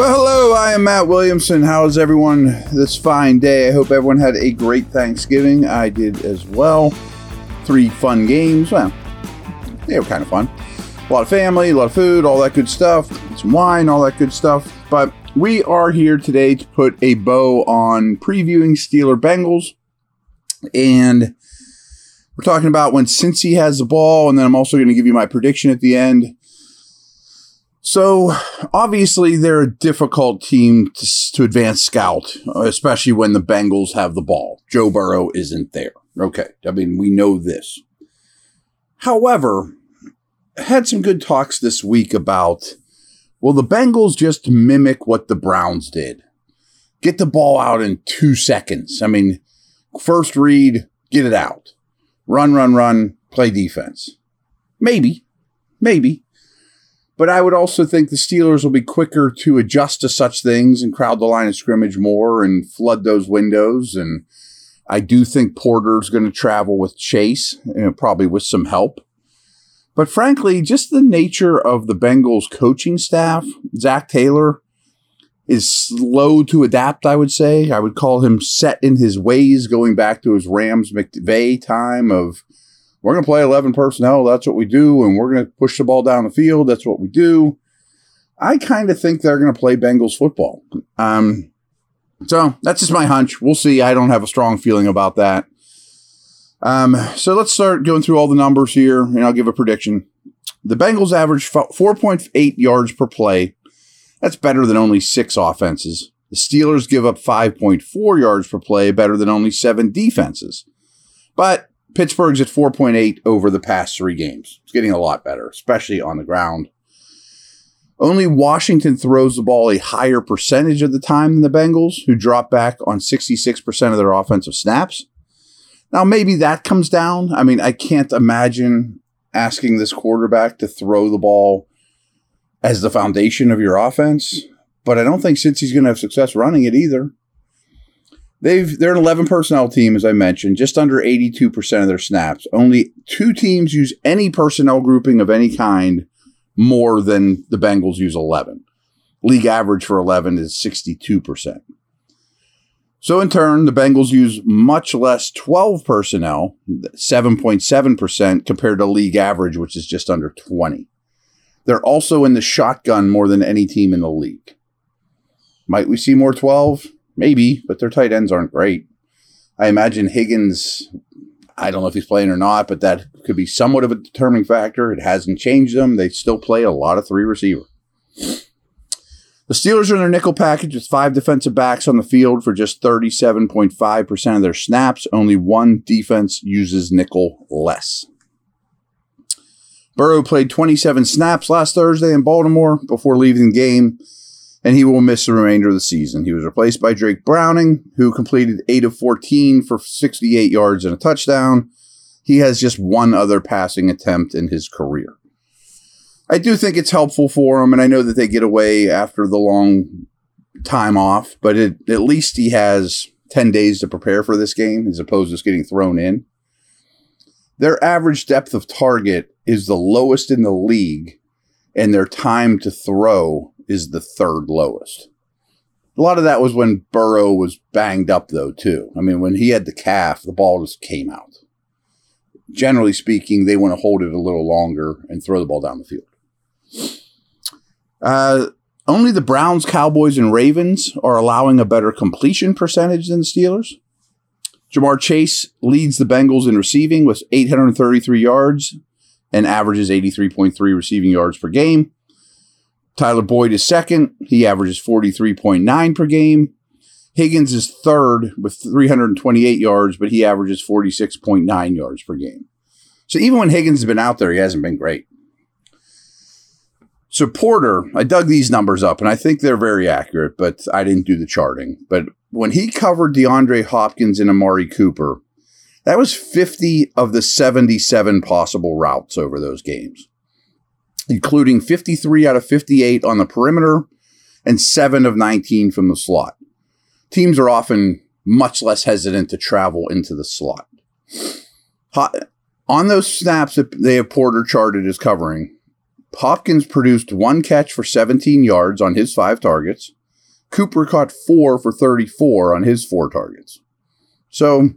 Well, hello, I am Matt Williamson. How is everyone this fine day? I hope everyone had a great Thanksgiving. I did as well. Three fun games. Well, they were kind of fun. A lot of family, a lot of food, all that good stuff. Some wine, all that good stuff. But we are here today to put a bow on previewing Steeler Bengals. And we're talking about when Cincy has the ball, and then I'm also going to give you my prediction at the end. So obviously they're a difficult team to, to, advance scout, uh, especially when the Bengals have the ball. Joe Burrow isn't there. Okay, I mean we know this. However, I had some good talks this week about well the Bengals just mimic what the Browns did. Get the ball out in 2 seconds. I mean, first read, get it out. Run, run, run, play defense. Maybe. Maybe. But I would also think the Steelers will be quicker to adjust to such things and crowd the line of scrimmage more and flood those windows. And I do think Porter's going to travel with Chase, you know, probably with some help. But frankly, just the nature of the Bengals coaching staff, Zac Taylor is slow to adapt, I would say. I would call him set in his ways, going back to his Rams McVay time of we're going to play 11 personnel. That's what we do. And we're going to push the ball down the field. That's what we do. I kind of think they're going to play Bengals football. Um, so that's just my hunch. We'll see. I don't have a strong feeling about that. Um, so let's start going through all the numbers here, and I'll give a prediction. The Bengals average 4.8 yards per play. That's better than only six offenses. The Steelers give up 5.4 yards per play, better than only seven defenses. But Pittsburgh's at 4.8 over the past three games. It's getting a lot better, especially on the ground. Only Washington throws the ball a higher percentage of the time than the Bengals, who drop back on 66% of their offensive snaps. Now, maybe that comes down. I mean, I can't imagine asking this quarterback to throw the ball as the foundation of your offense, but I don't think since he's going to have success running it either. They've they're an 11 personnel team, as I mentioned, just under 82% of their snaps. Only two teams use any personnel grouping of any kind more than the Bengals use 11. League average for 11 is 62%. So in turn, the Bengals use much less 12 personnel, 7.7% compared to league average, which is just under 20. They're also in the shotgun more than any team in the league. Might we see more 12? Maybe, but their tight ends aren't great. I imagine Higgins, I don't know if he's playing or not, but that could be somewhat of a determining factor. It hasn't changed them. They still play a lot of three receiver. The Steelers are in their nickel package with five defensive backs on the field for just 37.5% of their snaps. Only one defense uses nickel less. Burrow played 27 snaps last Thursday in Baltimore before leaving the game and he will miss the remainder of the season. He was replaced by Jake Browning, who completed 8 of 14 for 68 yards and a touchdown. He has just one other passing attempt in his career. I do think it's helpful for him, and I know that they get away after the long time off, but it, at least he has 10 days to prepare for this game as opposed to just getting thrown in. Their average depth of target is the lowest in the league, and their time to throw is the third lowest. A lot of that was when Burrow was banged up, though, too. I mean, when he had the calf, the ball just came out. Generally speaking, they want to hold it a little longer and throw the ball down the field. Uh, only the Browns, Cowboys, and Ravens are allowing a better completion percentage than the Steelers. Ja'Marr Chase leads the Bengals in receiving with 833 yards and averages 83.3 receiving yards per game. Tyler Boyd is second. He averages 43.9 per game. Higgins is third with 328 yards, but he averages 46.9 yards per game. So even when Higgins has been out there, he hasn't been great. So Porter, I dug these numbers up and I think they're very accurate, but I didn't do the charting. But when he covered DeAndre Hopkins and Amari Cooper, that was 50 of the 77 possible routes over those games, including 53 out of 58 on the perimeter and 7 of 19 from the slot. Teams are often much less hesitant to travel into the slot. On those snaps that they have Porter charted as covering, Hopkins produced one catch for 17 yards on his five targets. Cooper caught four for 34 on his four targets. So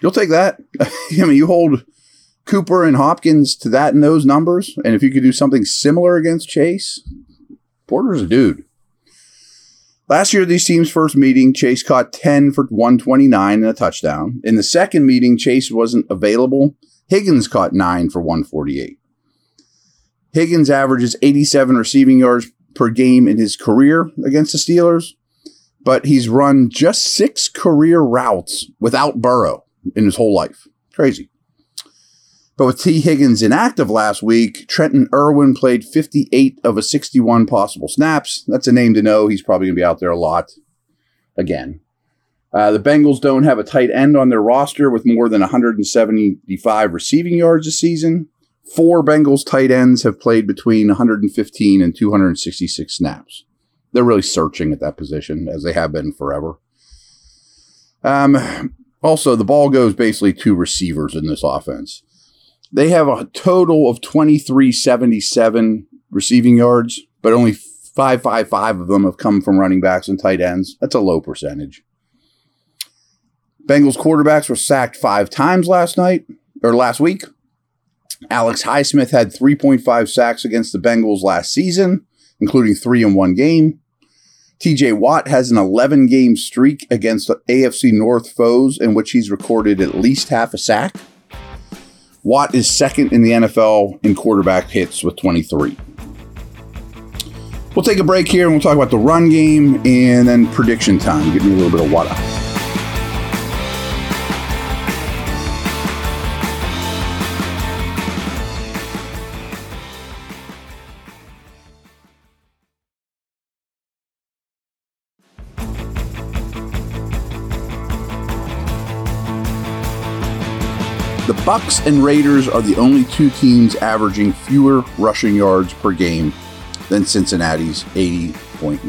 you'll take that. I mean, you hold Cooper and Hopkins to that in those numbers. And if you could do something similar against Chase, Porter's a dude. Last year, these teams' first meeting, Chase caught 10 for 129 and a touchdown. In the second meeting, Chase wasn't available. Higgins caught 9 for 148. Higgins averages 87 receiving yards per game in his career against the Steelers, but he's run just six career routes without Burrow in his whole life. Crazy. But with Tee Higgins inactive last week, Trenton Irwin played 58 of a 61 possible snaps. That's a name to know. He's probably going to be out there a lot again. Uh, the Bengals don't have a tight end on their roster with more than 175 receiving yards this season. Four Bengals tight ends have played between 115 and 266 snaps. They're really searching at that position, as they have been forever. Um, also, the ball goes basically to receivers in this offense. They have a total of 2377 receiving yards, but only 555 of them have come from running backs and tight ends. That's a low percentage. Bengals quarterbacks were sacked five times last night or last week. Alex Highsmith had 3.5 sacks against the Bengals last season, including three in one game. TJ Watt has an 11 game streak against AFC North foes in which he's recorded at least half a sack. Watt is second in the NFL in quarterback hits with 23. We'll take a break here and we'll talk about the run game and then prediction time. Give me a little bit of water. The Bucs and Raiders are the only two teams averaging fewer rushing yards per game than Cincinnati's 80.9.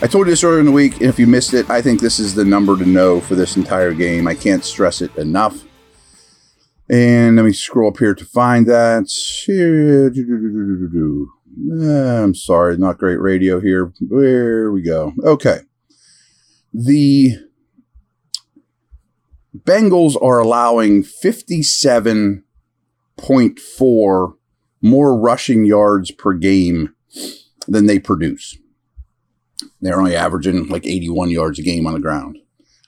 I told you this earlier in the week, and if you missed it, I think this is the number to know for this entire game. I can't stress it enough. And let me scroll up here to find that. Eh, I'm sorry, not great radio here. There we go. Okay. The Bengals are allowing 57.4 more rushing yards per game than they produce. They're only averaging like 81 yards a game on the ground.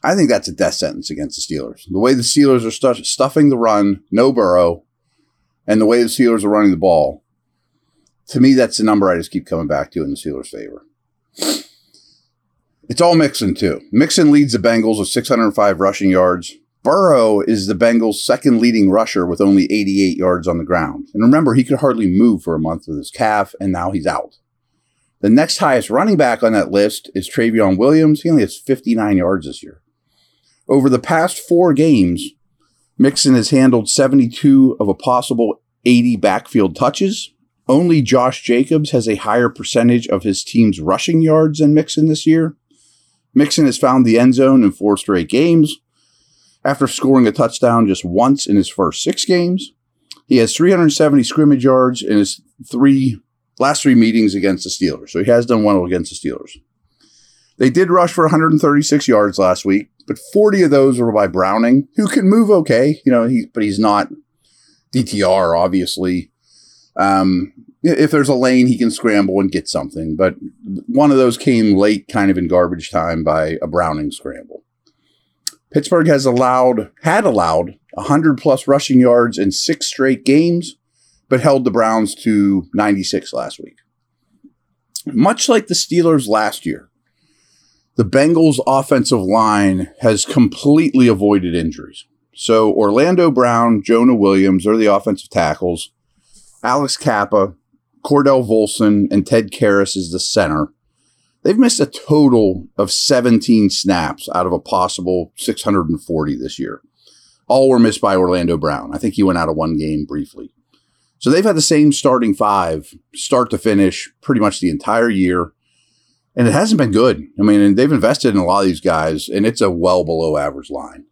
I think that's a death sentence against the Steelers. The way the Steelers are stu- stuffing the run, no Burrow, and the way the Steelers are running the ball, to me, that's the number I just keep coming back to in the Steelers' favor. It's all Mixon, too. Mixon leads the Bengals with 605 rushing yards. Burrow is the Bengals' second leading rusher with only 88 yards on the ground. And remember, he could hardly move for a month with his calf, and now he's out. The next highest running back on that list is Trayveon Williams. He only has 59 yards this year. Over the past four games, Mixon has handled 72 of a possible 80 backfield touches. Only Josh Jacobs has a higher percentage of his team's rushing yards than Mixon this year. Mixon has found the end zone in four straight games. After scoring a touchdown just once in his first six games, he has 370 scrimmage yards in his three last three meetings against the Steelers. So he has done well against the Steelers. They did rush for 136 yards last week, but 40 of those were by Browning, who can move okay, you know, he, but he's not DTR, obviously. Um, if there's a lane, he can scramble and get something. But one of those came late, kind of in garbage time, by a Browning scramble. Pittsburgh has allowed, had allowed 100 plus rushing yards in six straight games, but held the Browns to 96 last week. Much like the Steelers last year, the Bengals' offensive line has completely avoided injuries. So Orlando Brown, Jonah Williams are the offensive tackles. Alex Cappa, Cordell Volson, and Ted Karras is the center. They've missed a total of 17 snaps out of a possible 640 this year. All were missed by Orlando Brown. I think he went out of one game briefly. So they've had the same starting five, start to finish, pretty much the entire year. And it hasn't been good. I mean, they've invested in a lot of these guys, and it's a well below average line.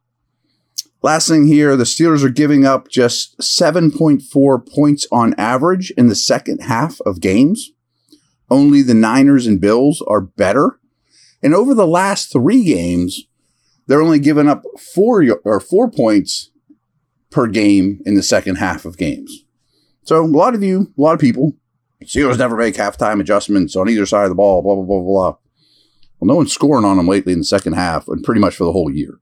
Last thing here, the Steelers are giving up just 7.4 points on average in the second half of games. Only the Niners and Bills are better. And over the last three games, they're only giving up four or four points per game in the second half of games. So a lot of you, a lot of people, Steelers never make halftime adjustments on either side of the ball, blah, blah, blah, blah. Well, no one's scoring on them lately in the second half and pretty much for the whole year.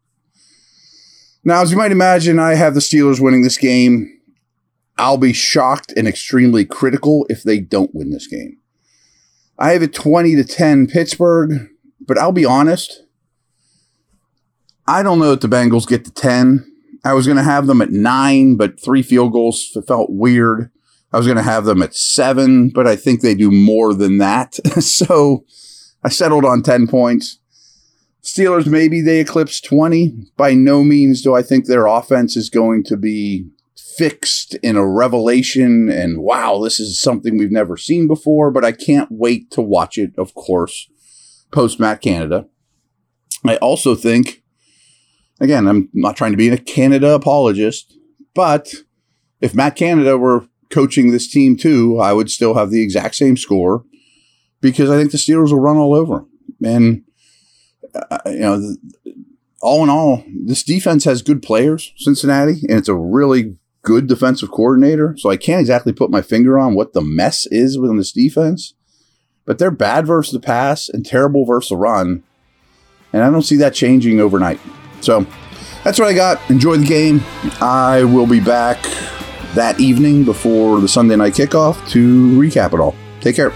Now, as you might imagine, I have the Steelers winning this game. I'll be shocked and extremely critical if they don't win this game. I have it 20 to 10 Pittsburgh, but I'll be honest. I don't know if the Bengals get to 10. I was going to have them at nine, but three field goals felt weird. I was going to have them at seven, but I think they do more than that. so I settled on 10 points. Steelers, maybe they eclipse 20. By no means do I think their offense is going to be fixed in a revelation and wow, this is something we've never seen before, but I can't wait to watch it, of course, post Matt Canada. I also think, again, I'm not trying to be a Canada apologist, but if Matt Canada were coaching this team too, I would still have the exact same score because I think the Steelers will run all over. And uh, Uh, you know, all in all, this defense has good players, Cincinnati, and it's a really good defensive coordinator. So I can't exactly put my finger on what the mess is within this defense, but they're bad versus the pass and terrible versus the run. And I don't see that changing overnight. So that's what I got. Enjoy the game. I will be back that evening before the Sunday night kickoff to recap it all. Take care.